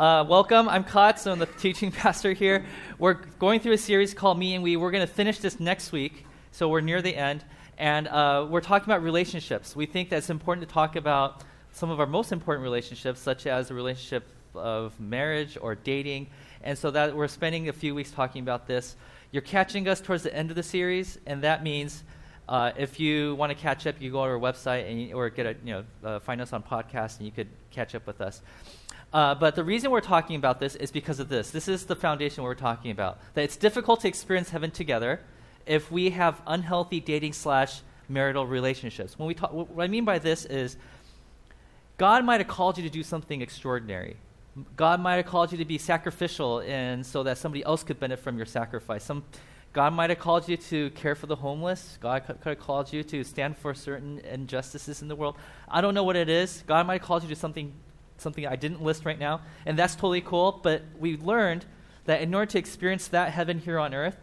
Uh, welcome. I'm Kotz. I'm the teaching pastor here. We're going through a series called Me and We. We're going to finish this next week, so we're near the end. And uh, we're talking about relationships. We think that it's important to talk about some of our most important relationships, such as the relationship of marriage or dating. And so that we're spending a few weeks talking about this. You're catching us towards the end of the series, and that means uh, if you want to catch up, you go to our website and or get a, you know uh, find us on podcast, and you could catch up with us. Uh, but the reason we're talking about this is because of this. This is the foundation we're talking about. That it's difficult to experience heaven together if we have unhealthy dating slash marital relationships. When we talk, what I mean by this is, God might have called you to do something extraordinary. God might have called you to be sacrificial, and so that somebody else could benefit from your sacrifice. Some God might have called you to care for the homeless. God could, have called you to stand for certain injustices in the world. I don't know what it is. God might have called you to something, something I didn't list right now, and that's totally cool. But we learned that in order to experience that heaven here on earth,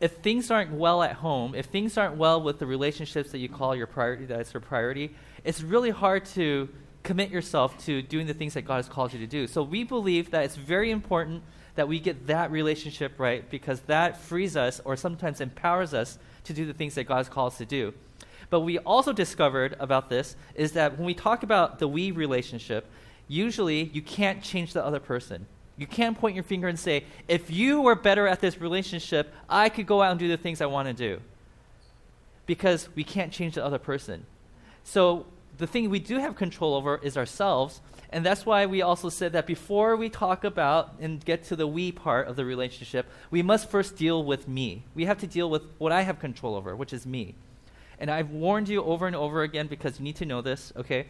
if things aren't well at home, if things aren't well with the relationships that you call your priority, that's your priority, it's really hard to commit yourself to doing the things that God has called you to do. So we believe that it's very important that we get that relationship right because that frees us or sometimes empowers us to do the things that God has called us to do. But we also discovered about this is that when we talk about the we relationship, usually you can't change the other person. You can't point your finger and say, if you were better at this relationship, I could go out and do the things I want to do. Because we can't change the other person. So the thing we do have control over is ourselves, and that's why we also said that before we talk about and get to the we part of the relationship, we must first deal with me. We have to deal with what I have control over, which is me. And I've warned you over and over again because you need to know this, okay?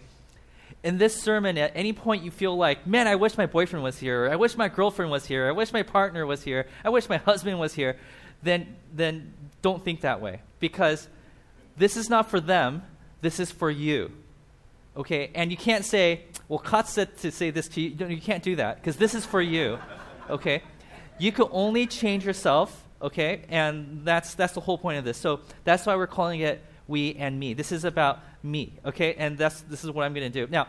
In this sermon, at any point you feel like, man, I wish my boyfriend was here, or I wish my girlfriend was here, I wish my partner was here, I wish my husband was here, then, then don't think that way. Because this is not for them, this is for you. Okay? And you can't say, well, Kotz said to say this to you. You can't do that because this is for you. Okay? You can only change yourself. Okay? And that's, that's the whole point of this. So that's why we're calling it we and me. This is about me. Okay? And that's, this is what I'm going to do. Now,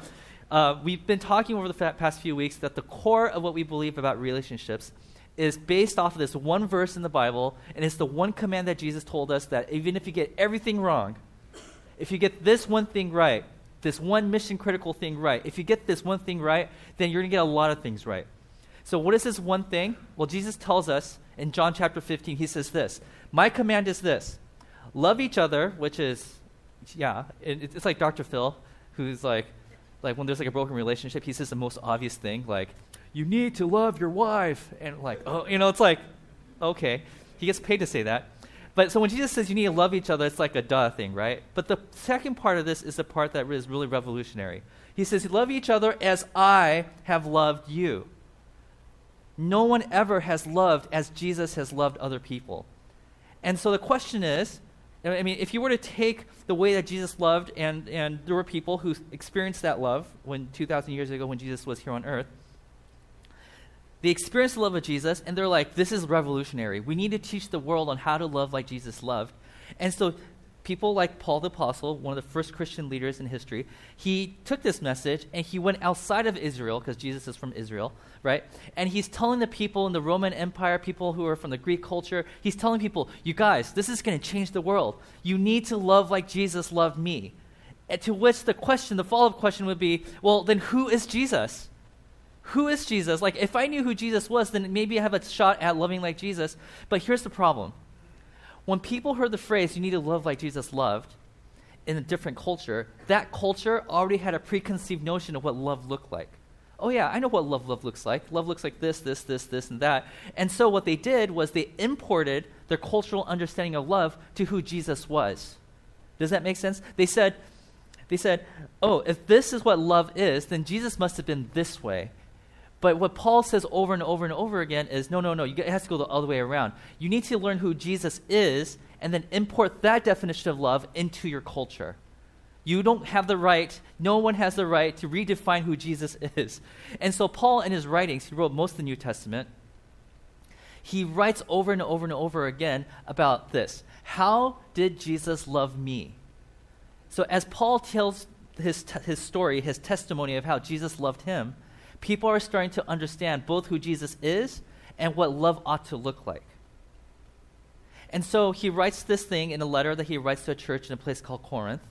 uh, we've been talking over the fa- past few weeks that the core of what we believe about relationships is based off of this one verse in the Bible, and it's the one command that Jesus told us that even if you get everything wrong, if you get this one thing right, this one mission critical thing right. If you get this one thing right, then you're going to get a lot of things right. So, what is this one thing? Well, Jesus tells us in John chapter 15, he says this My command is this love each other, which is, yeah, it, it's like Dr. Phil, who's like, like when there's like a broken relationship, he says the most obvious thing, like, you need to love your wife. And like, oh, you know, it's like, okay. He gets paid to say that. But so when Jesus says you need to love each other, it's like a duh thing, right? But the second part of this is the part that is really revolutionary. He says, Love each other as I have loved you. No one ever has loved as Jesus has loved other people. And so the question is I mean, if you were to take the way that Jesus loved, and, and there were people who experienced that love when 2,000 years ago when Jesus was here on earth, they experienced the love of Jesus and they're like, this is revolutionary. We need to teach the world on how to love like Jesus loved. And so people like Paul the Apostle, one of the first Christian leaders in history, he took this message and he went outside of Israel, because Jesus is from Israel, right? And he's telling the people in the Roman Empire, people who are from the Greek culture, he's telling people, you guys, this is going to change the world. You need to love like Jesus loved me. And to which the question, the follow up question would be, well, then who is Jesus? who is Jesus? Like, if I knew who Jesus was, then maybe I have a shot at loving like Jesus. But here's the problem when people heard the phrase, you need to love like Jesus loved, in a different culture, that culture already had a preconceived notion of what love looked like. Oh, yeah, I know what love, love looks like. Love looks like this, this, this, this, and that. And so what they did was they imported their cultural understanding of love to who Jesus was. Does that make sense? They said, they said, oh, if this is what love is, then Jesus must have been this way. But what Paul says over and over and over again is no, no, no, it has to go the other way around. You need to learn who Jesus is and then import that definition of love into your culture. You don't have the right, no one has the right to redefine who Jesus is. And so, Paul, in his writings, he wrote most of the New Testament, he writes over and over and over again about this How did Jesus love me? So, as Paul tells his, his story, his testimony of how Jesus loved him, People are starting to understand both who Jesus is and what love ought to look like. And so he writes this thing in a letter that he writes to a church in a place called Corinth.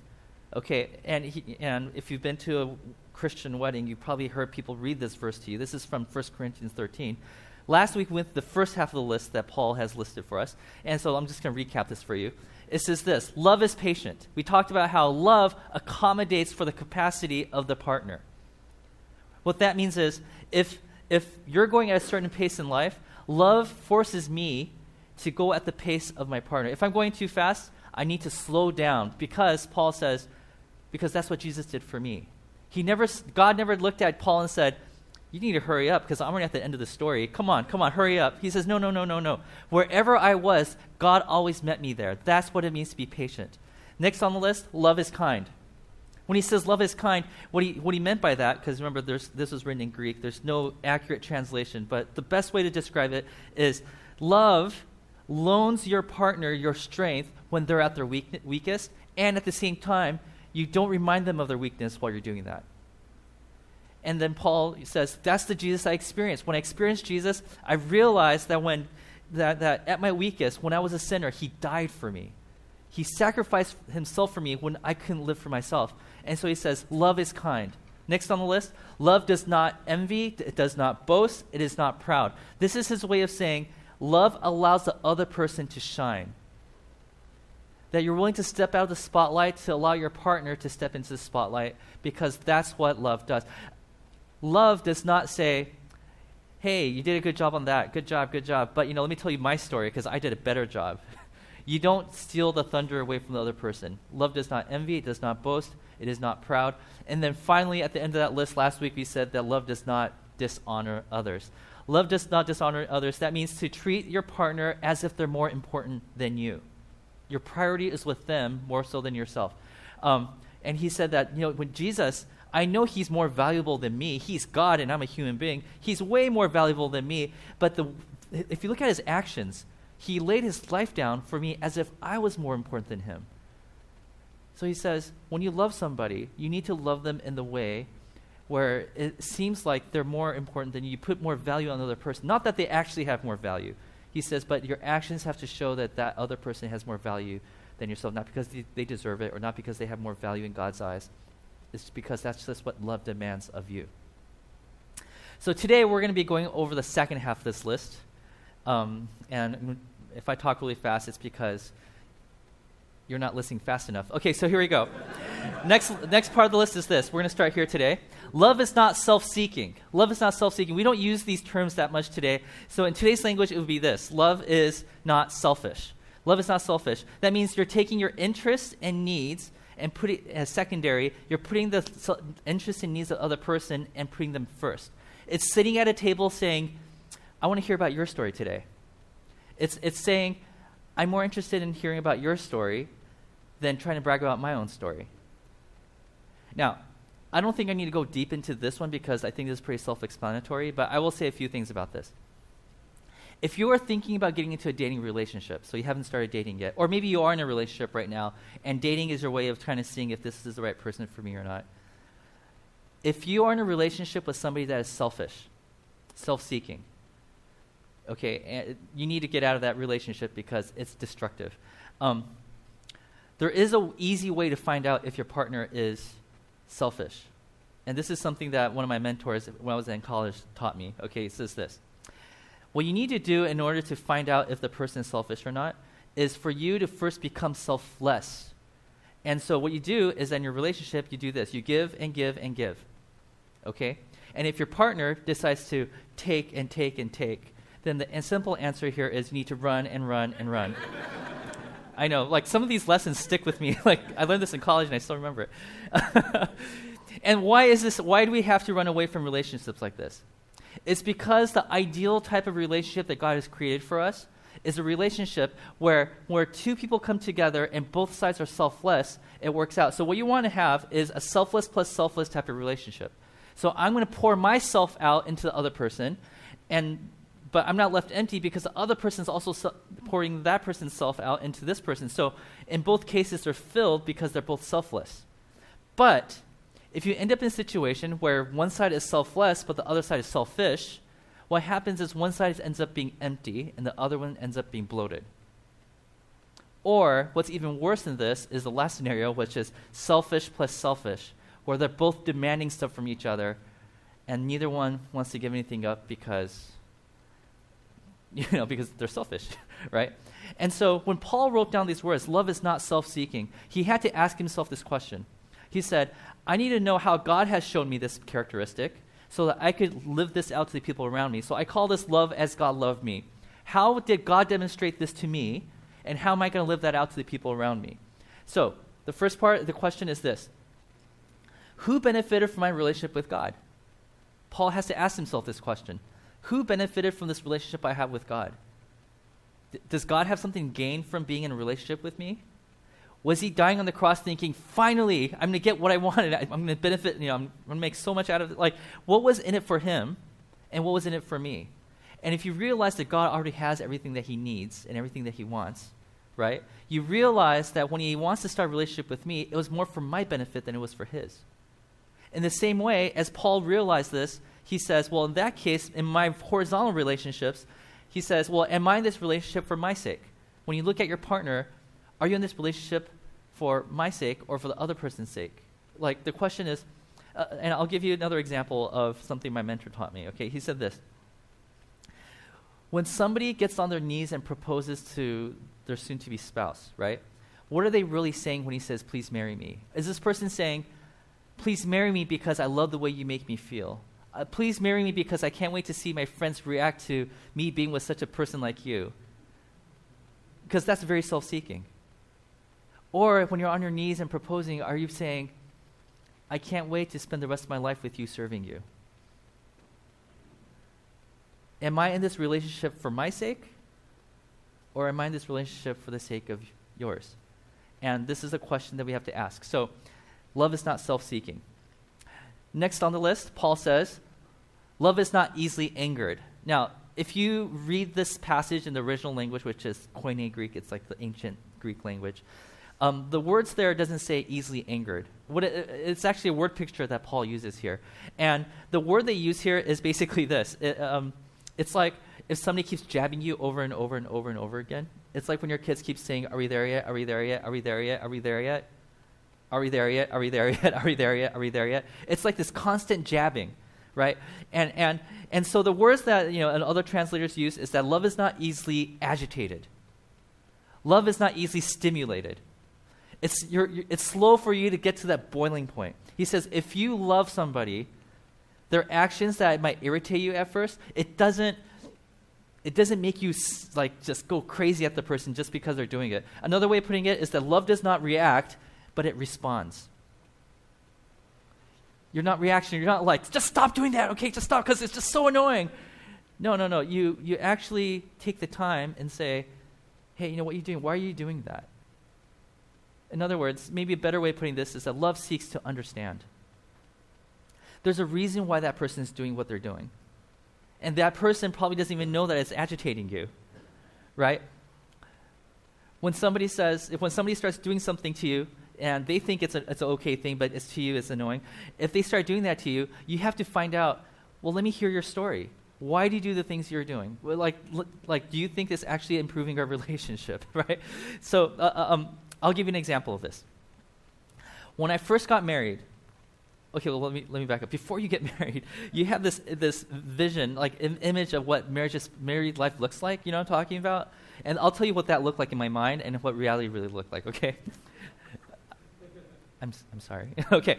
Okay, and, he, and if you've been to a Christian wedding, you've probably heard people read this verse to you. This is from 1 Corinthians 13. Last week we went the first half of the list that Paul has listed for us, and so I'm just going to recap this for you. It says this Love is patient. We talked about how love accommodates for the capacity of the partner. What that means is if, if you're going at a certain pace in life, love forces me to go at the pace of my partner. If I'm going too fast, I need to slow down because Paul says, because that's what Jesus did for me. He never, God never looked at Paul and said, you need to hurry up because I'm already at the end of the story. Come on, come on, hurry up. He says, No, no, no, no, no. Wherever I was, God always met me there. That's what it means to be patient. Next on the list, love is kind. When he says love is kind, what he, what he meant by that, because remember, this was written in Greek, there's no accurate translation, but the best way to describe it is love loans your partner your strength when they're at their weak, weakest, and at the same time, you don't remind them of their weakness while you're doing that. And then Paul says, That's the Jesus I experienced. When I experienced Jesus, I realized that when that, that at my weakest, when I was a sinner, he died for me. He sacrificed himself for me when I couldn't live for myself. And so he says, Love is kind. Next on the list, love does not envy, it does not boast, it is not proud. This is his way of saying, love allows the other person to shine. That you're willing to step out of the spotlight to allow your partner to step into the spotlight because that's what love does. Love does not say, hey, you did a good job on that. Good job, good job. But, you know, let me tell you my story because I did a better job. you don't steal the thunder away from the other person. Love does not envy, it does not boast, it is not proud. And then finally, at the end of that list, last week we said that love does not dishonor others. Love does not dishonor others. That means to treat your partner as if they're more important than you. Your priority is with them more so than yourself. Um, and he said that, you know, when Jesus I know he's more valuable than me. He's God and I'm a human being. He's way more valuable than me. But the, if you look at his actions, he laid his life down for me as if I was more important than him. So he says, when you love somebody, you need to love them in the way where it seems like they're more important than you. You put more value on the other person. Not that they actually have more value. He says, but your actions have to show that that other person has more value than yourself, not because they deserve it or not because they have more value in God's eyes. It's because that's just what love demands of you. So today we're going to be going over the second half of this list. Um, and if I talk really fast, it's because you're not listening fast enough. Okay, so here we go. next, next part of the list is this. We're going to start here today. Love is not self seeking. Love is not self seeking. We don't use these terms that much today. So in today's language, it would be this love is not selfish. Love is not selfish. That means you're taking your interests and needs and put it as secondary, you're putting the interests and needs of the other person and putting them first. It's sitting at a table saying, I want to hear about your story today. It's, it's saying, I'm more interested in hearing about your story than trying to brag about my own story. Now, I don't think I need to go deep into this one because I think this is pretty self explanatory, but I will say a few things about this. If you are thinking about getting into a dating relationship, so you haven't started dating yet, or maybe you are in a relationship right now, and dating is your way of kind of seeing if this is the right person for me or not. If you are in a relationship with somebody that is selfish, self seeking, okay, you need to get out of that relationship because it's destructive. Um, there is an easy way to find out if your partner is selfish. And this is something that one of my mentors when I was in college taught me. Okay, it says this what you need to do in order to find out if the person is selfish or not is for you to first become selfless. And so what you do is in your relationship, you do this. You give and give and give. Okay? And if your partner decides to take and take and take, then the simple answer here is you need to run and run and run. I know, like some of these lessons stick with me. like I learned this in college and I still remember it. and why is this why do we have to run away from relationships like this? It's because the ideal type of relationship that God has created for us is a relationship where, where two people come together and both sides are selfless, it works out. So, what you want to have is a selfless plus selfless type of relationship. So, I'm going to pour myself out into the other person, and but I'm not left empty because the other person is also pouring that person's self out into this person. So, in both cases, they're filled because they're both selfless. But if you end up in a situation where one side is selfless but the other side is selfish, what happens is one side ends up being empty and the other one ends up being bloated. Or what's even worse than this is the last scenario, which is selfish plus selfish, where they're both demanding stuff from each other and neither one wants to give anything up because you know because they're selfish right? And so when paul wrote down these words love is not self-seeking he had to ask himself this question. He said i need to know how god has shown me this characteristic so that i could live this out to the people around me. So i call this love as god loved me. How did god demonstrate this to me and how am i going to live that out to the people around me? So the first part of the question is this. Who benefited from my relationship with god? Paul has to ask himself this question Who benefited from this relationship I have with God? D- does God have something gained from being in a relationship with me? Was he dying on the cross thinking, finally, I'm going to get what I wanted? I, am going to benefit, you know, I'm going to make so much out of it? Like, what was in it for him and what was in it for me? And if you realize that God already has everything that he needs and everything that he wants, right? You realize that when he wants to start a relationship with me, it was more for my benefit than it was for his. In the same way, as Paul realized this, he says, Well, in that case, in my horizontal relationships, he says, Well, am I in this relationship for my sake? When you look at your partner, are you in this relationship for my sake or for the other person's sake? Like, the question is, uh, and I'll give you another example of something my mentor taught me, okay? He said this When somebody gets on their knees and proposes to their soon to be spouse, right? What are they really saying when he says, Please marry me? Is this person saying, Please marry me because I love the way you make me feel. Uh, please marry me because I can't wait to see my friends react to me being with such a person like you. Because that's very self seeking. Or when you're on your knees and proposing, are you saying, I can't wait to spend the rest of my life with you serving you? Am I in this relationship for my sake? Or am I in this relationship for the sake of yours? And this is a question that we have to ask. So, Love is not self seeking. Next on the list, Paul says, Love is not easily angered. Now, if you read this passage in the original language, which is Koine Greek, it's like the ancient Greek language, um, the words there doesn't say easily angered. What it, it's actually a word picture that Paul uses here. And the word they use here is basically this it, um, it's like if somebody keeps jabbing you over and over and over and over again. It's like when your kids keep saying, Are we there yet? Are we there yet? Are we there yet? Are we there yet? Are we there yet? Are we there yet? Are we there yet? Are we there yet? It's like this constant jabbing, right? And, and, and so the words that you know, and other translators use is that love is not easily agitated. Love is not easily stimulated. It's, you're, you're, it's slow for you to get to that boiling point. He says, if you love somebody, their actions that might irritate you at first, it doesn't, it doesn't make you like just go crazy at the person just because they're doing it. Another way of putting it is that love does not react but it responds. You're not reaction. You're not like, just stop doing that, okay? Just stop because it's just so annoying. No, no, no. You, you actually take the time and say, hey, you know what you're doing? Why are you doing that? In other words, maybe a better way of putting this is that love seeks to understand. There's a reason why that person is doing what they're doing. And that person probably doesn't even know that it's agitating you, right? When somebody says, if when somebody starts doing something to you and they think it's, a, it's an okay thing, but it's to you, it's annoying. If they start doing that to you, you have to find out, well, let me hear your story. Why do you do the things you're doing? Well, like, like, do you think this actually improving our relationship, right? So, uh, uh, um, I'll give you an example of this. When I first got married, okay, well, let me, let me back up. Before you get married, you have this, this vision, like an image of what marriage is, married life looks like, you know what I'm talking about? And I'll tell you what that looked like in my mind and what reality really looked like, okay? I'm, I'm sorry. okay.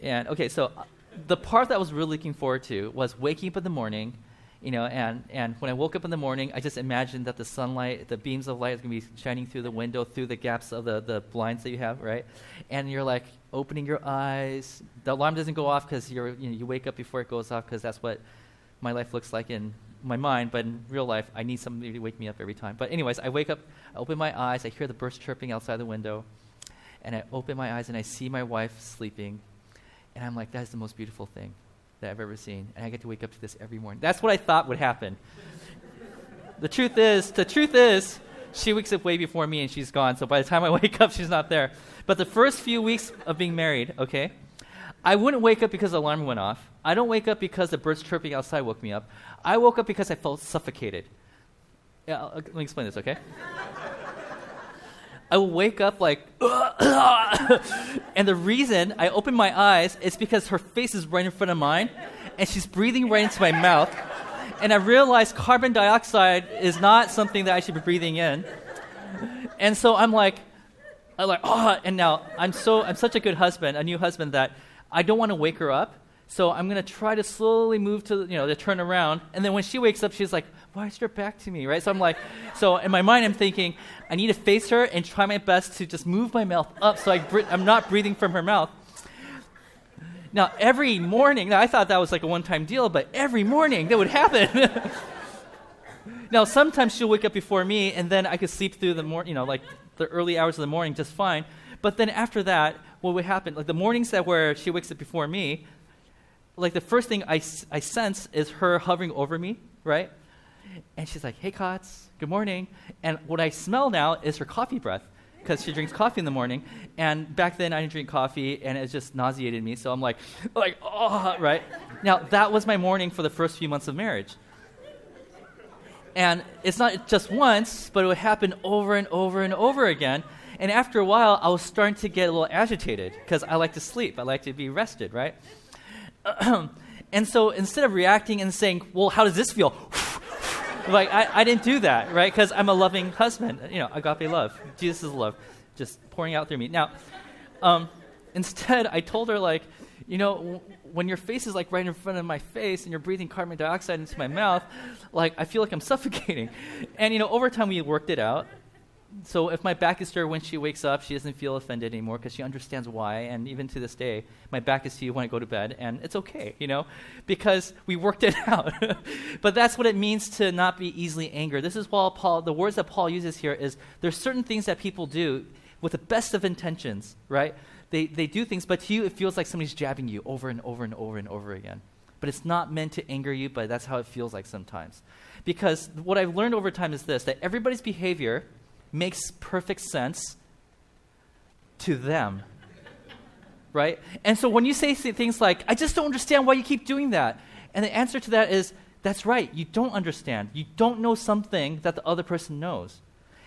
and okay, so uh, the part that I was really looking forward to was waking up in the morning, you know, and, and when I woke up in the morning, I just imagined that the sunlight, the beams of light is going to be shining through the window, through the gaps of the, the blinds that you have, right? And you're like opening your eyes. The alarm doesn't go off because you're, you, know, you wake up before it goes off because that's what my life looks like in my mind, but in real life, I need somebody to wake me up every time. But, anyways, I wake up, I open my eyes, I hear the birds chirping outside the window, and I open my eyes and I see my wife sleeping, and I'm like, that is the most beautiful thing that I've ever seen. And I get to wake up to this every morning. That's what I thought would happen. the truth is, the truth is, she wakes up way before me and she's gone. So by the time I wake up, she's not there. But the first few weeks of being married, okay, I wouldn't wake up because the alarm went off. I don't wake up because the birds chirping outside woke me up. I woke up because I felt suffocated. Yeah, I'll, let me explain this, okay? I will wake up like, and the reason I open my eyes is because her face is right in front of mine, and she's breathing right into my mouth. And I realize carbon dioxide is not something that I should be breathing in. And so I'm like, I'm like, oh, and now I'm so I'm such a good husband, a new husband that I don't want to wake her up. So I'm gonna try to slowly move to you know to turn around, and then when she wakes up, she's like, "Why is your back to me?" Right? So I'm like, so in my mind, I'm thinking, I need to face her and try my best to just move my mouth up, so I I'm not breathing from her mouth. Now every morning, now I thought that was like a one-time deal, but every morning that would happen. now sometimes she'll wake up before me, and then I could sleep through the morning, you know, like the early hours of the morning just fine. But then after that, what would happen? Like the mornings that where she wakes up before me, like the first thing I, I sense is her hovering over me, right? And she's like, hey, Kotz, good morning. And what I smell now is her coffee breath because she drinks coffee in the morning. And back then I didn't drink coffee and it just nauseated me. So I'm like, like, oh, right? Now, that was my morning for the first few months of marriage. And it's not just once, but it would happen over and over and over again. And after a while, I was starting to get a little agitated because I like to sleep. I like to be rested, right? and so instead of reacting and saying, well, how does this feel? like, I, I didn't do that, right? Because I'm a loving husband. You know, agape love. Jesus is love, just pouring out through me. Now, um, instead, I told her, like, you know, w- when your face is like right in front of my face and you're breathing carbon dioxide into my mouth, like, I feel like I'm suffocating. And, you know, over time we worked it out so if my back is to her when she wakes up, she doesn't feel offended anymore because she understands why. And even to this day, my back is to you when I go to bed, and it's okay, you know, because we worked it out. but that's what it means to not be easily angered. This is why Paul, the words that Paul uses here is there's certain things that people do with the best of intentions, right? They, they do things, but to you, it feels like somebody's jabbing you over and over and over and over again. But it's not meant to anger you, but that's how it feels like sometimes. Because what I've learned over time is this that everybody's behavior makes perfect sense to them. Right? And so when you say things like, I just don't understand why you keep doing that, and the answer to that is, that's right, you don't understand. You don't know something that the other person knows.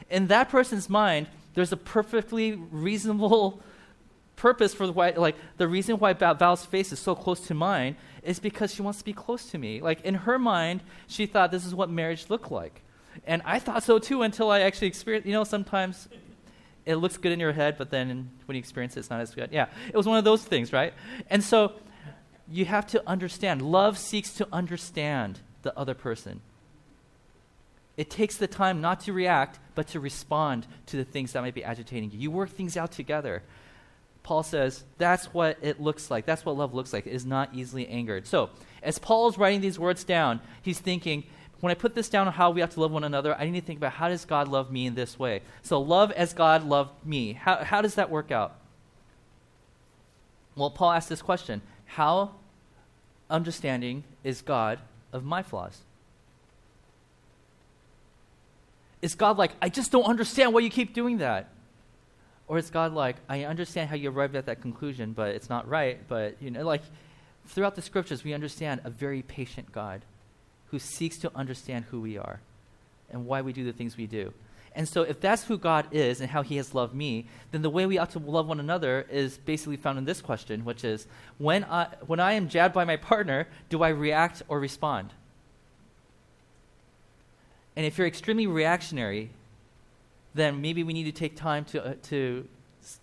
In that person's mind, there's a perfectly reasonable purpose for why, like, the reason why Val's face is so close to mine is because she wants to be close to me. Like, in her mind, she thought this is what marriage looked like. And I thought so too until I actually experienced, you know, sometimes it looks good in your head, but then when you experience it, it's not as good. Yeah, it was one of those things, right? And so you have to understand. Love seeks to understand the other person. It takes the time not to react, but to respond to the things that might be agitating you. You work things out together. Paul says that's what it looks like. That's what love looks like. It is not easily angered. So, as Paul is writing these words down, he's thinking, when I put this down on how we have to love one another, I need to think about how does God love me in this way? So, love as God loved me. How, how does that work out? Well, Paul asked this question How understanding is God of my flaws? Is God like, I just don't understand why you keep doing that? Or is God like, I understand how you arrived at that conclusion, but it's not right, but, you know, like, throughout the scriptures, we understand a very patient God who seeks to understand who we are and why we do the things we do. And so, if that's who God is and how He has loved me, then the way we ought to love one another is basically found in this question, which is when I, when I am jabbed by my partner, do I react or respond? And if you're extremely reactionary, then maybe we need to take time to, uh, to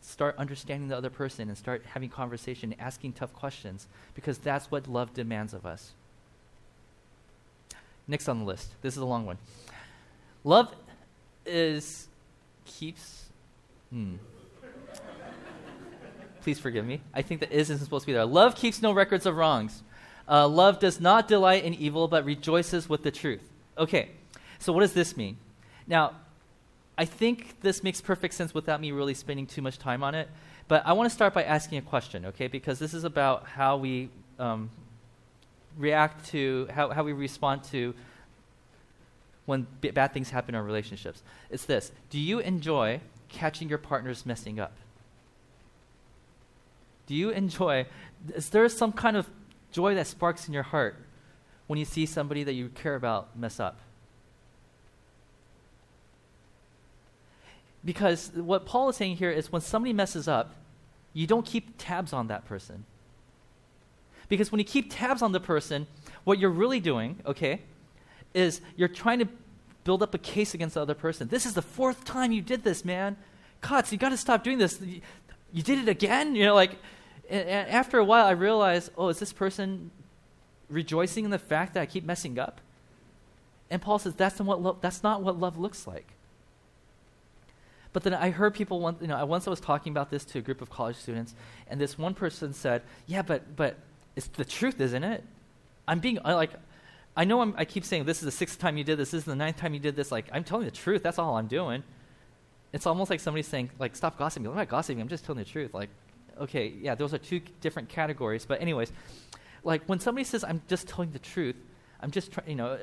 start understanding the other person and start having conversation, asking tough questions, because that's what love demands of us. Next on the list. This is a long one. Love is keeps. Hmm. Please forgive me. I think that is isn't supposed to be there. Love keeps no records of wrongs. Uh, love does not delight in evil, but rejoices with the truth. Okay, so what does this mean? Now, I think this makes perfect sense without me really spending too much time on it. But I want to start by asking a question, okay? Because this is about how we um, react to, how, how we respond to when b- bad things happen in our relationships. It's this Do you enjoy catching your partners messing up? Do you enjoy, is there some kind of joy that sparks in your heart when you see somebody that you care about mess up? Because what Paul is saying here is when somebody messes up, you don't keep tabs on that person. Because when you keep tabs on the person, what you're really doing, okay, is you're trying to build up a case against the other person. This is the fourth time you did this, man. Kotz, you got to stop doing this. You, you, did it again? You know, like, and, and after a while, I realized, oh, is this person rejoicing in the fact that I keep messing up? And Paul says that's not what lo- that's not what love looks like. But then I heard people once, you know, once I was talking about this to a group of college students, and this one person said, "Yeah, but but it's the truth, isn't it? I'm being I, like, I know I'm, I keep saying this is the sixth time you did this, this is the ninth time you did this. Like, I'm telling the truth. That's all I'm doing. It's almost like somebody saying, like, stop gossiping. I'm not gossiping. I'm just telling the truth. Like, okay, yeah, those are two different categories. But anyways, like when somebody says, I'm just telling the truth, I'm just trying, you know,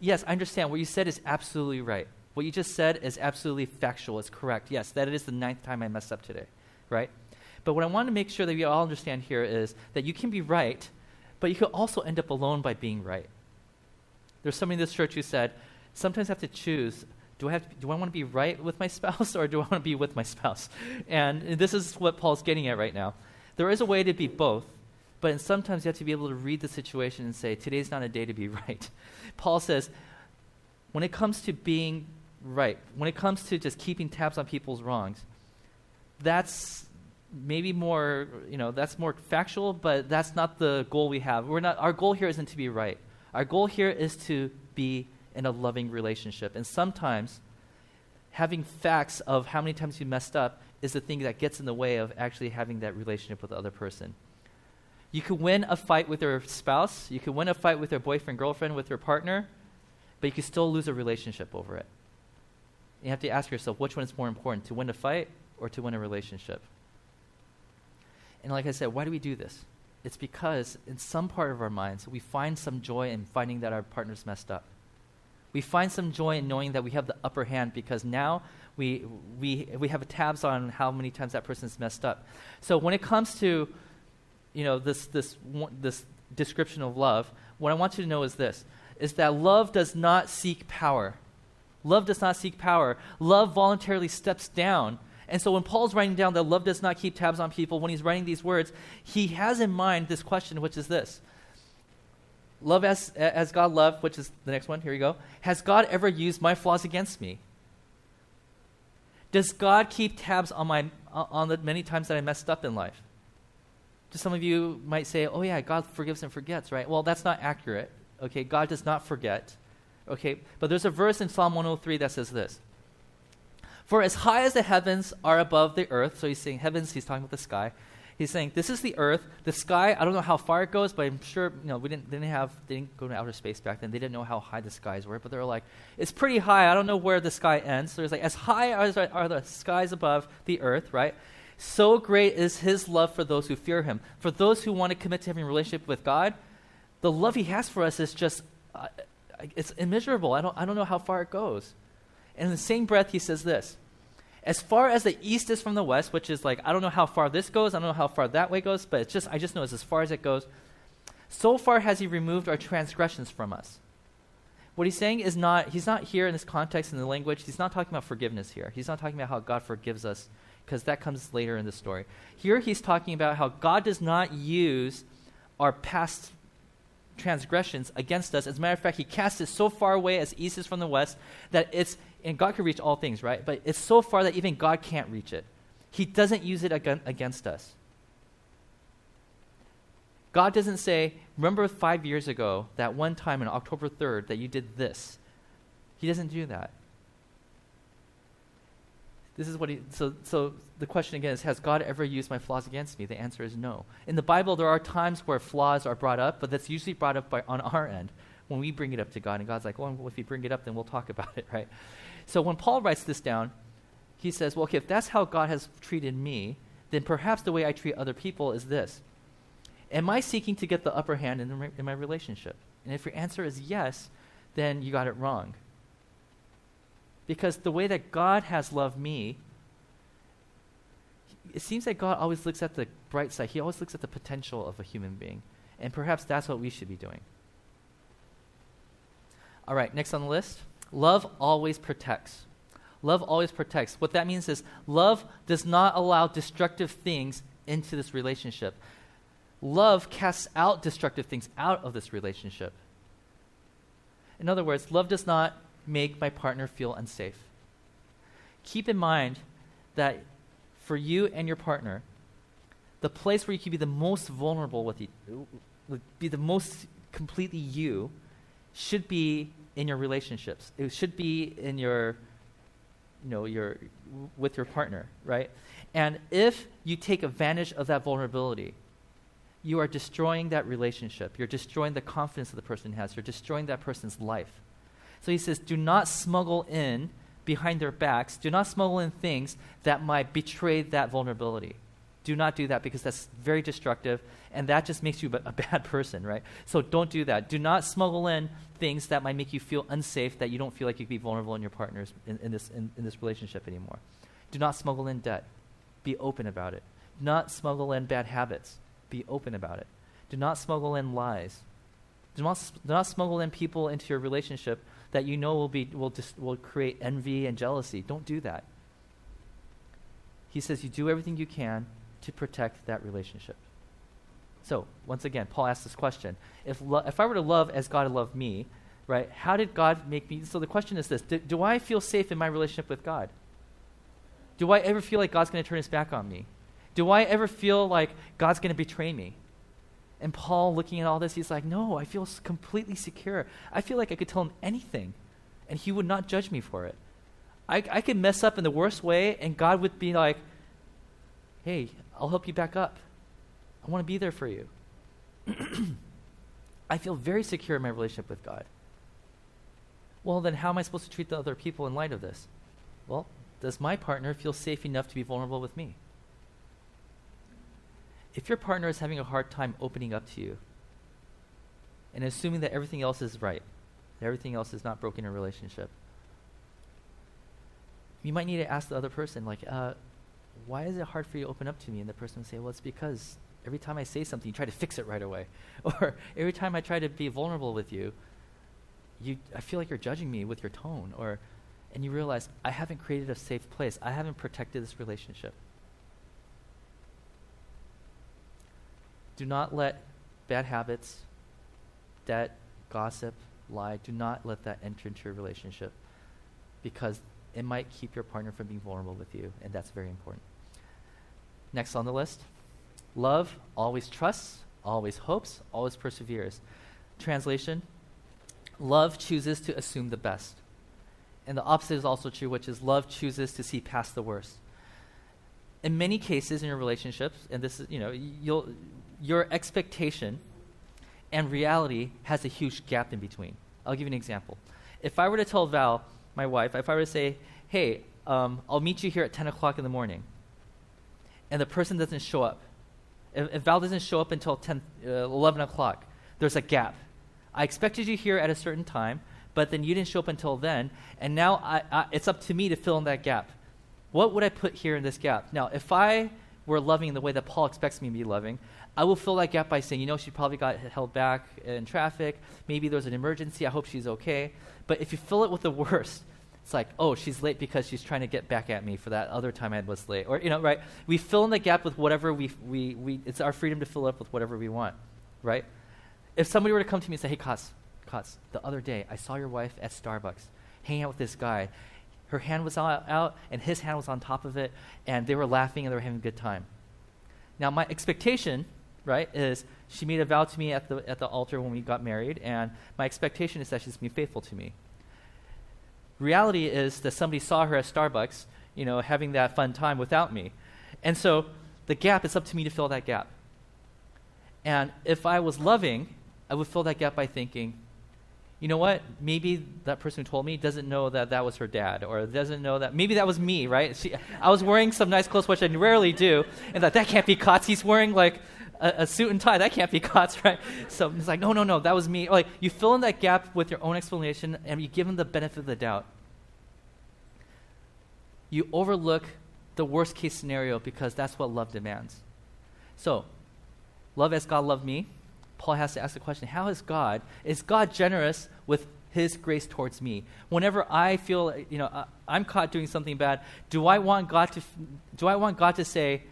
yes, I understand. What you said is absolutely right. What you just said is absolutely factual. It's correct. Yes, that is the ninth time I messed up today, right? But what I want to make sure that we all understand here is that you can be right, but you could also end up alone by being right. There's somebody in this church who said, sometimes I have to choose do I, have to, do I want to be right with my spouse or do I want to be with my spouse? And this is what Paul's getting at right now. There is a way to be both, but sometimes you have to be able to read the situation and say, today's not a day to be right. Paul says, when it comes to being right, when it comes to just keeping tabs on people's wrongs, that's maybe more, you know, that's more factual, but that's not the goal we have. We're not, our goal here isn't to be right. Our goal here is to be in a loving relationship. And sometimes having facts of how many times you messed up is the thing that gets in the way of actually having that relationship with the other person. You could win a fight with your spouse, you could win a fight with your boyfriend, girlfriend, with your partner, but you could still lose a relationship over it. You have to ask yourself which one is more important, to win a fight or to win a relationship? And like I said, why do we do this? It's because in some part of our minds, we find some joy in finding that our partner's messed up. We find some joy in knowing that we have the upper hand because now we, we, we have tabs on how many times that person's messed up. So when it comes to you know, this, this, this description of love, what I want you to know is this, is that love does not seek power. Love does not seek power. Love voluntarily steps down and so when Paul's writing down that love does not keep tabs on people, when he's writing these words, he has in mind this question, which is this Love as, as God loved, which is the next one, here you go. Has God ever used my flaws against me? Does God keep tabs on, my, on the many times that I messed up in life? Just some of you might say, oh, yeah, God forgives and forgets, right? Well, that's not accurate. Okay, God does not forget. Okay, but there's a verse in Psalm 103 that says this for as high as the heavens are above the earth, so he's saying heavens, he's talking about the sky. He's saying this is the earth, the sky. I don't know how far it goes, but I'm sure you know we didn't, didn't have they didn't go to outer space back then. They didn't know how high the skies were, but they were like, it's pretty high. I don't know where the sky ends. So it's like as high as are the skies above the earth, right? So great is His love for those who fear Him. For those who want to commit to having a relationship with God, the love He has for us is just uh, it's immeasurable. I don't I don't know how far it goes. And in the same breath, He says this as far as the east is from the west, which is like, I don't know how far this goes, I don't know how far that way goes, but it's just, I just know it's as far as it goes. So far has he removed our transgressions from us. What he's saying is not, he's not here in this context in the language, he's not talking about forgiveness here. He's not talking about how God forgives us, because that comes later in the story. Here he's talking about how God does not use our past transgressions against us. As a matter of fact, he casts it so far away as east is from the west that it's and God can reach all things, right? But it's so far that even God can't reach it. He doesn't use it against us. God doesn't say, remember five years ago, that one time on October 3rd, that you did this. He doesn't do that. This is what he, so, so the question again is, has God ever used my flaws against me? The answer is no. In the Bible, there are times where flaws are brought up, but that's usually brought up by, on our end when we bring it up to God. And God's like, well, if you bring it up, then we'll talk about it, right? So when Paul writes this down, he says, well, okay, if that's how God has treated me, then perhaps the way I treat other people is this. Am I seeking to get the upper hand in, in my relationship? And if your answer is yes, then you got it wrong. Because the way that God has loved me, it seems that God always looks at the bright side. He always looks at the potential of a human being. And perhaps that's what we should be doing. All right, next on the list love always protects. Love always protects. What that means is love does not allow destructive things into this relationship. Love casts out destructive things out of this relationship. In other words, love does not make my partner feel unsafe. Keep in mind that for you and your partner, the place where you can be the most vulnerable with you, be the most completely you, should be in your relationships. It should be in your, you know, your with your partner, right? And if you take advantage of that vulnerability, you are destroying that relationship. You're destroying the confidence that the person has. You're destroying that person's life. So he says, do not smuggle in behind their backs, do not smuggle in things that might betray that vulnerability. Do not do that because that's very destructive and that just makes you a bad person, right? So don't do that. Do not smuggle in things that might make you feel unsafe, that you don't feel like you can be vulnerable in your partners in, in this, in, in this relationship anymore. Do not smuggle in debt. Be open about it. Do not smuggle in bad habits. Be open about it. Do not smuggle in lies. Do not, do not smuggle in people into your relationship that you know will, be, will, just, will create envy and jealousy. Don't do that. He says you do everything you can to protect that relationship. So, once again, Paul asks this question if, lo- if I were to love as God loved me, right, how did God make me? So the question is this do, do I feel safe in my relationship with God? Do I ever feel like God's going to turn his back on me? Do I ever feel like God's going to betray me? And Paul, looking at all this, he's like, No, I feel completely secure. I feel like I could tell him anything, and he would not judge me for it. I, I could mess up in the worst way, and God would be like, Hey, I'll help you back up. I want to be there for you. I feel very secure in my relationship with God. Well, then how am I supposed to treat the other people in light of this? Well, does my partner feel safe enough to be vulnerable with me? if your partner is having a hard time opening up to you and assuming that everything else is right, that everything else is not broken in a relationship, you might need to ask the other person, like, uh, why is it hard for you to open up to me? And the person will say, well, it's because every time I say something, you try to fix it right away. or every time I try to be vulnerable with you, you, I feel like you're judging me with your tone. Or, and you realize, I haven't created a safe place. I haven't protected this relationship. Do not let bad habits, debt, gossip, lie, do not let that enter into your relationship because it might keep your partner from being vulnerable with you, and that's very important. Next on the list love always trusts, always hopes, always perseveres. Translation Love chooses to assume the best. And the opposite is also true, which is love chooses to see past the worst. In many cases in your relationships, and this is, you know, you'll, your expectation and reality has a huge gap in between. I'll give you an example. If I were to tell Val, my wife, if I were to say, hey, um, I'll meet you here at 10 o'clock in the morning, and the person doesn't show up, if, if Val doesn't show up until 10, uh, 11 o'clock, there's a gap. I expected you here at a certain time, but then you didn't show up until then, and now I, I, it's up to me to fill in that gap. What would I put here in this gap? Now, if I were loving the way that Paul expects me to be loving, I will fill that gap by saying, you know, she probably got held back in traffic. Maybe there's an emergency. I hope she's okay. But if you fill it with the worst, it's like, oh, she's late because she's trying to get back at me for that other time I was late. Or, you know, right? We fill in the gap with whatever we, we, we it's our freedom to fill up with whatever we want, right? If somebody were to come to me and say, hey, Kotz, Kotz, the other day I saw your wife at Starbucks hanging out with this guy. Her hand was out, out and his hand was on top of it, and they were laughing and they were having a good time. Now, my expectation right, is she made a vow to me at the, at the altar when we got married, and my expectation is that she's going to be faithful to me. Reality is that somebody saw her at Starbucks, you know, having that fun time without me. And so the gap, it's up to me to fill that gap. And if I was loving, I would fill that gap by thinking, you know what? Maybe that person who told me doesn't know that that was her dad, or doesn't know that maybe that was me, right? She, I was wearing some nice clothes, which I rarely do, and that that can't be Kotz. Wearing like a, a, suit and tie. That can't be Kotz, right? So it's like, no, no, no, that was me. Like you fill in that gap with your own explanation, and you give him the benefit of the doubt. you overlook the worst case scenario because that's what love demands. So, love as God loved me. Paul has to ask the question how is God, is God generous with his grace towards me? Whenever I feel, you know, uh, I'm caught doing something bad, do I want God to, do I want God to say,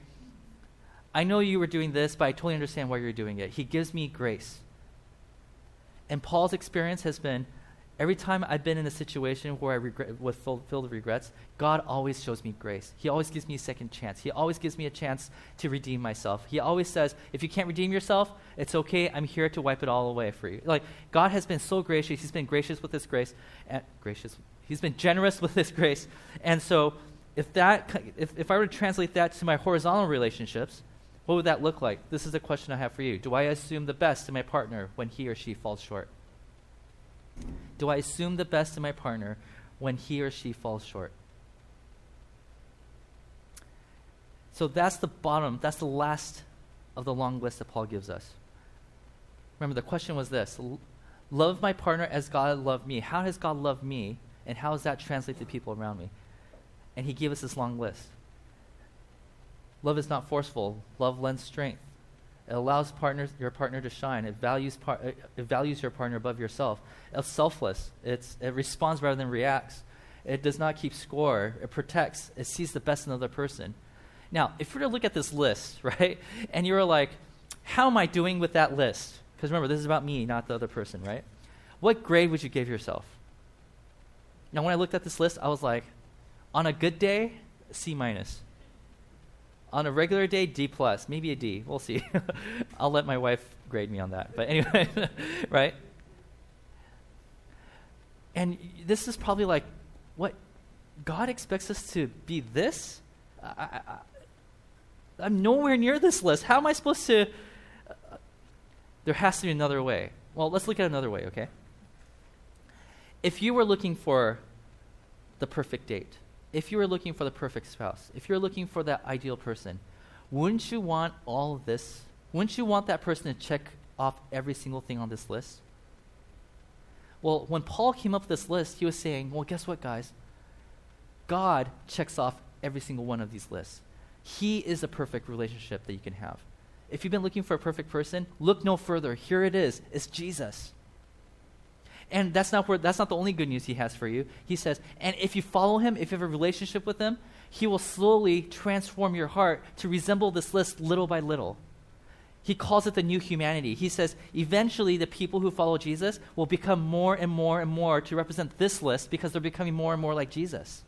I know you were doing this, but I totally understand why you're doing it. He gives me grace. And Paul's experience has been every time I've been in a situation where I regret, with full, filled with regrets, God always shows me grace. He always gives me a second chance. He always gives me a chance to redeem myself. He always says, if you can't redeem yourself, it's okay. I'm here to wipe it all away for you. Like God has been so gracious. He's been gracious with His grace, and gracious. He's been generous with His grace. And so, if that, if, if I were to translate that to my horizontal relationships, what would that look like? This is a question I have for you. Do I assume the best in my partner when he or she falls short? Do I assume the best in my partner when he or she falls short? So that's the bottom, that's the last of the long list that Paul gives us. Remember, the question was this Love my partner as God loved me. How has God loved me? And how does that translate to people around me? And he gave us this long list. Love is not forceful. Love lends strength. It allows partners, your partner to shine. It values, par- it values your partner above yourself. It's selfless. It's, it responds rather than reacts. It does not keep score. It protects. It sees the best in the other person. Now, if we were to look at this list, right, and you were like, how am I doing with that list? Because remember, this is about me, not the other person, right? What grade would you give yourself? Now, when I looked at this list, I was like, on a good day, C minus. On a regular day, D plus, maybe a D. We'll see. I'll let my wife grade me on that. But anyway, right? And this is probably like, what? God expects us to be this? I, am nowhere near this list. How am I supposed to? There has to be another way. Well, let's look at another way, okay? If you were looking for the perfect date, if you were looking for the perfect spouse, if you're looking for that ideal person, wouldn't you want all of this? Wouldn't you want that person to check off every single thing on this list? Well, when Paul came up with this list, he was saying, well, guess what, guys? God checks off every single one of these lists. He is a perfect relationship that you can have. If you've been looking for a perfect person, look no further. Here it is. It's Jesus. And that's not where that's not the only good news he has for you. He says, and if you follow him, if you have a relationship with him, he will slowly transform your heart to resemble this list little by little. He calls it the new humanity. He says, eventually the people who follow Jesus will become more and more and more to represent this list because they're becoming more and more like Jesus.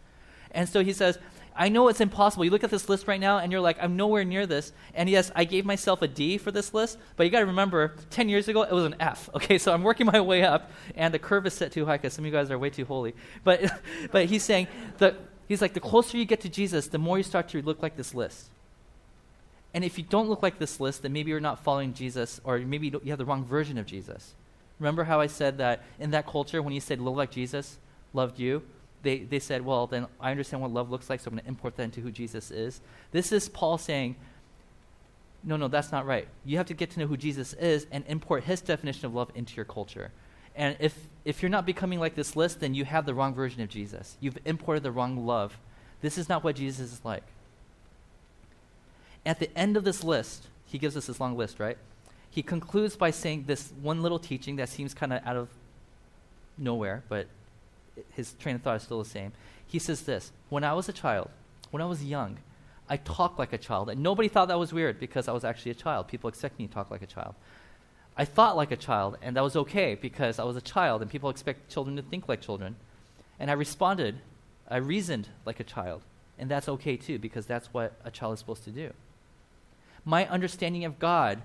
And so he says, I know it's impossible. You look at this list right now and you're like, I'm nowhere near this. And yes, I gave myself a D for this list, but you got to remember, 10 years ago, it was an F. Okay, so I'm working my way up, and the curve is set too high because some of you guys are way too holy. But, but he's saying, that he's like, the closer you get to Jesus, the more you start to look like this list. And if you don't look like this list, then maybe you're not following Jesus, or maybe you, you have the wrong version of Jesus. Remember how I said that in that culture, when you said, look like Jesus loved you, they, they said, well, then I understand what love looks like, so I'm going to import that into who Jesus is. This is Paul saying, no, no, that's not right. You have to get to know who Jesus is and import his definition of love into your culture. And if, if you're not becoming like this list, then you have the wrong version of Jesus. You've imported the wrong love. This is not what Jesus is like. At the end of this list, he gives us this long list, right? He concludes by saying this one little teaching that seems kind of out of nowhere, but his train of thought is still the same. He says this When I was a child, when I was young, I talked like a child. And nobody thought that was weird because I was actually a child. People expect me to talk like a child. I thought like a child, and that was okay because I was a child, and people expect children to think like children. And I responded, I reasoned like a child, and that's okay too because that's what a child is supposed to do. My understanding of God,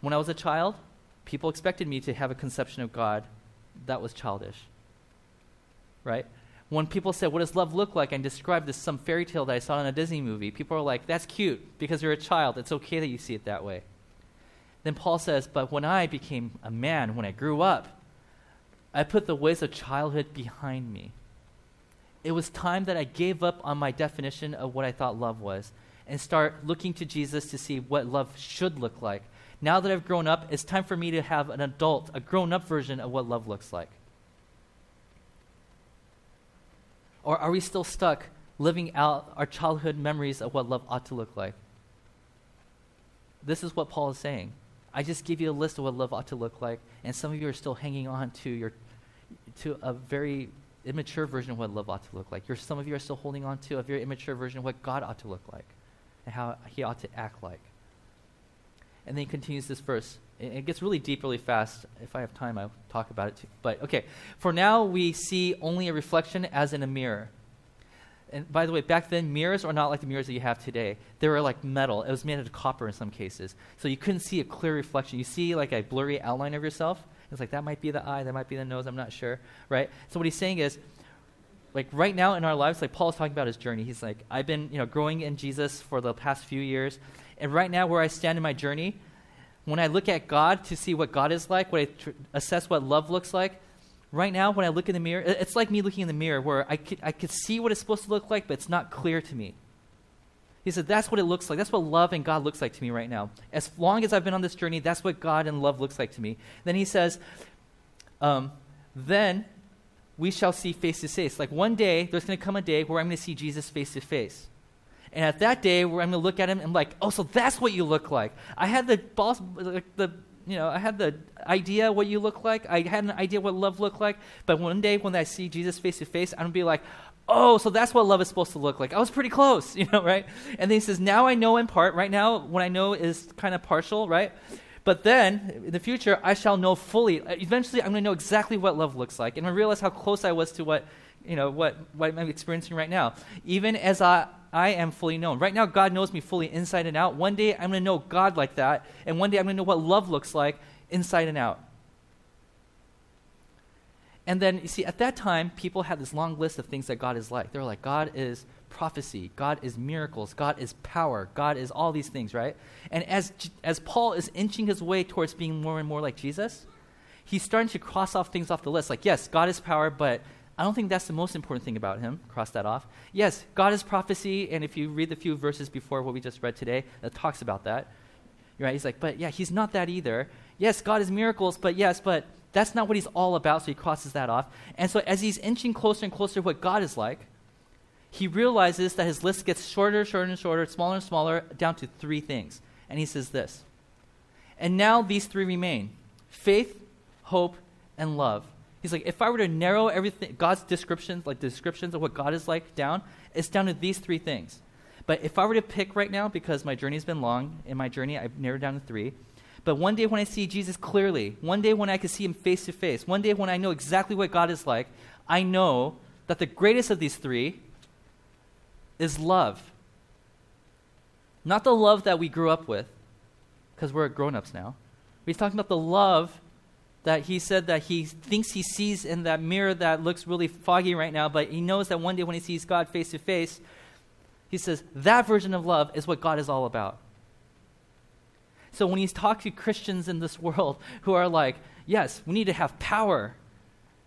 when I was a child, people expected me to have a conception of God that was childish right? When people said, What does love look like? and described this some fairy tale that I saw in a Disney movie, people are like, That's cute because you're a child. It's okay that you see it that way. Then Paul says, But when I became a man, when I grew up, I put the ways of childhood behind me. It was time that I gave up on my definition of what I thought love was and start looking to Jesus to see what love should look like. Now that I've grown up, it's time for me to have an adult, a grown up version of what love looks like. Or are we still stuck living out our childhood memories of what love ought to look like? This is what Paul is saying. I just give you a list of what love ought to look like, and some of you are still hanging on to your to a very immature version of what love ought to look like. You're, some of you are still holding on to a very immature version of what God ought to look like and how he ought to act like. And then he continues this verse. It, it gets really deep really fast. If I have time, I'll talk about it too. But okay, for now we see only a reflection as in a mirror. And by the way, back then, mirrors are not like the mirrors that you have today. They were like metal. It was made out of copper in some cases. So you couldn't see a clear reflection. You see like a blurry outline of yourself. It's like that might be the eye, that might be the nose, I'm not sure, right? So what he's saying is, like right now in our lives, like Paul is talking about his journey. He's like, I've been, you know, growing in Jesus for the past few years, and right now where I stand in my journey, when I look at God to see what God is like, when I tr- assess what love looks like, right now when I look in the mirror, it's like me looking in the mirror where I could, I could see what it's supposed to look like, but it's not clear to me. He said, That's what it looks like. That's what love and God looks like to me right now. As long as I've been on this journey, that's what God and love looks like to me. Then he says, um, Then we shall see face to face. Like one day, there's going to come a day where I'm going to see Jesus face to face. And at that day, where I'm going to look at him and like, oh, so that's what you look like. I had the boss, the you know, I had the idea what you look like. I had an idea what love looked like. But one day when I see Jesus face to face, I'm going to be like, oh, so that's what love is supposed to look like. I was pretty close, you know, right? And then he says, now I know in part. Right now, what I know is kind of partial, right? But then, in the future, I shall know fully. Eventually, I'm going to know exactly what love looks like. And I realize how close I was to what, you know, what, what I'm experiencing right now. Even as I, I am fully known. Right now, God knows me fully inside and out. One day, I'm going to know God like that. And one day, I'm going to know what love looks like inside and out. And then, you see, at that time, people had this long list of things that God is like. They were like, God is prophecy, God is miracles, God is power, God is all these things, right? And as, as Paul is inching his way towards being more and more like Jesus, he's starting to cross off things off the list. Like, yes, God is power, but I don't think that's the most important thing about him. Cross that off. Yes, God is prophecy, and if you read the few verses before what we just read today, that talks about that. Right? He's like, but yeah, he's not that either. Yes, God is miracles, but yes, but that's not what he's all about, so he crosses that off. And so as he's inching closer and closer to what God is like, he realizes that his list gets shorter, shorter, and shorter, smaller and smaller, down to three things. And he says this. And now these three remain faith, hope, and love. He's like, if I were to narrow everything, God's descriptions, like descriptions of what God is like down, it's down to these three things. But if I were to pick right now, because my journey's been long, in my journey I've narrowed down to three, but one day when I see Jesus clearly, one day when I can see him face to face, one day when I know exactly what God is like, I know that the greatest of these three is love. Not the love that we grew up with, because we're grown ups now. He's talking about the love that he said that he thinks he sees in that mirror that looks really foggy right now, but he knows that one day when he sees God face to face, he says that version of love is what God is all about. So when he's talking to Christians in this world who are like, yes, we need to have power.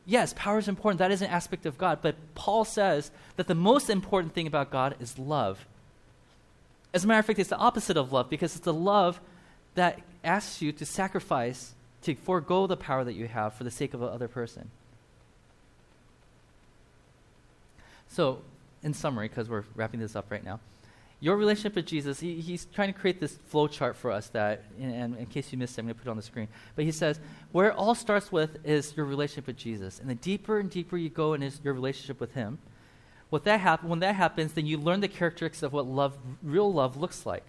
Yes, power is important. That is an aspect of God. But Paul says that the most important thing about God is love. As a matter of fact, it's the opposite of love because it's the love that asks you to sacrifice, to forego the power that you have for the sake of another person. So, in summary, because we're wrapping this up right now, your relationship with Jesus, he, he's trying to create this flow chart for us that, and, in case you missed it, I'm going to put it on the screen. But he says, where it all starts with is your relationship with Jesus. And the deeper and deeper you go in his, your relationship with him, what that hap- when that happens, then you learn the characteristics of what love, real love looks like.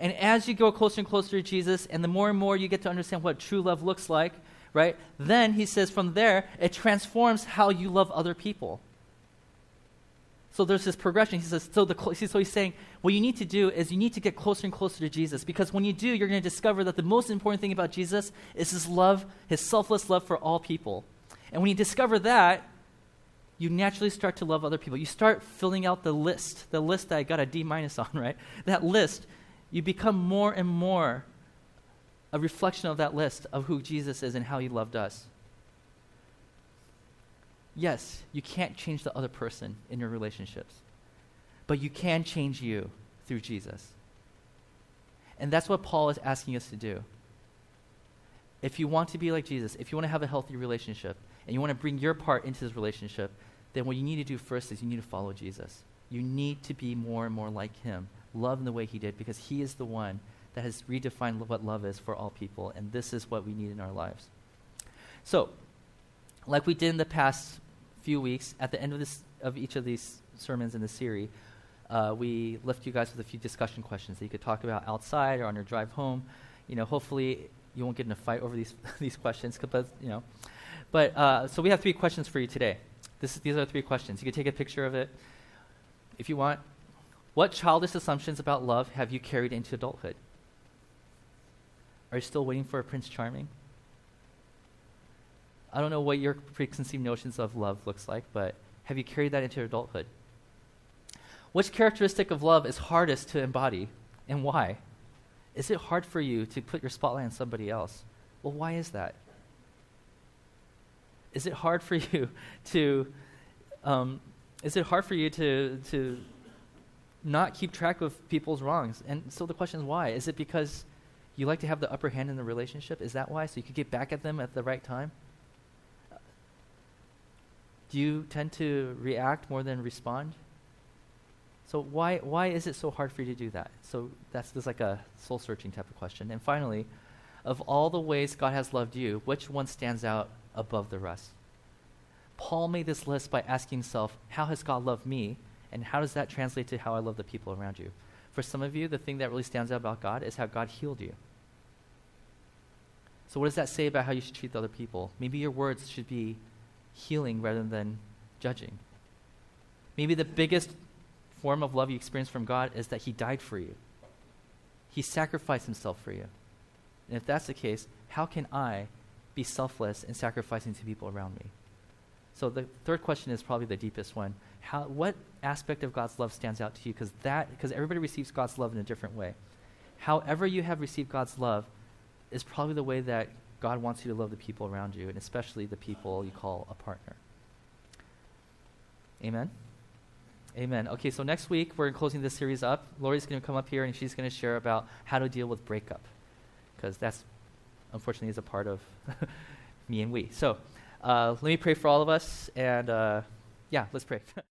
And as you go closer and closer to Jesus, and the more and more you get to understand what true love looks like, right, then he says from there, it transforms how you love other people. So there's this progression. He says, so, the, so he's saying, what you need to do is you need to get closer and closer to Jesus because when you do, you're going to discover that the most important thing about Jesus is his love, his selfless love for all people. And when you discover that, you naturally start to love other people. You start filling out the list, the list that I got a D minus on, right? That list, you become more and more a reflection of that list of who Jesus is and how he loved us yes, you can't change the other person in your relationships, but you can change you through Jesus. And that's what Paul is asking us to do. If you want to be like Jesus, if you want to have a healthy relationship, and you want to bring your part into this relationship, then what you need to do first is you need to follow Jesus. You need to be more and more like him. Love in the way he did because he is the one that has redefined what love is for all people, and this is what we need in our lives. So, like we did in the past few weeks, at the end of, this, of each of these sermons in the series, uh, we left you guys with a few discussion questions that you could talk about outside or on your drive home. You know, hopefully you won't get in a fight over these these questions, but you know. But uh, so we have three questions for you today. This, these are three questions. You can take a picture of it if you want. What childish assumptions about love have you carried into adulthood? Are you still waiting for a Prince Charming? I don't know what your preconceived notions of love looks like, but have you carried that into adulthood? Which characteristic of love is hardest to embody and why? Is it hard for you to put your spotlight on somebody else? Well, why is that? Is it hard for you to um, is it hard for you to to not keep track of people's wrongs? And so the question is why? Is it because you like to have the upper hand in the relationship? Is that why? So you could get back at them at the right time? Do you tend to react more than respond? So why why is it so hard for you to do that? So that's just like a soul searching type of question. And finally, of all the ways God has loved you, which one stands out above the rest? Paul made this list by asking himself, how has God loved me? And how does that translate to how I love the people around you? For some of you, the thing that really stands out about God is how God healed you. So, what does that say about how you should treat the other people? Maybe your words should be healing rather than judging. Maybe the biggest form of love you experience from God is that He died for you, He sacrificed Himself for you. And if that's the case, how can I be selfless and sacrificing to people around me? So the third question is probably the deepest one. How, what aspect of God's love stands out to you? Because that, because everybody receives God's love in a different way. However you have received God's love is probably the way that God wants you to love the people around you, and especially the people you call a partner. Amen. Amen. Okay, so next week we're closing this series up. Lori's going to come up here and she's going to share about how to deal with breakup, because that's unfortunately is a part of me and we. So uh, let me pray for all of us, and uh, yeah, let's pray.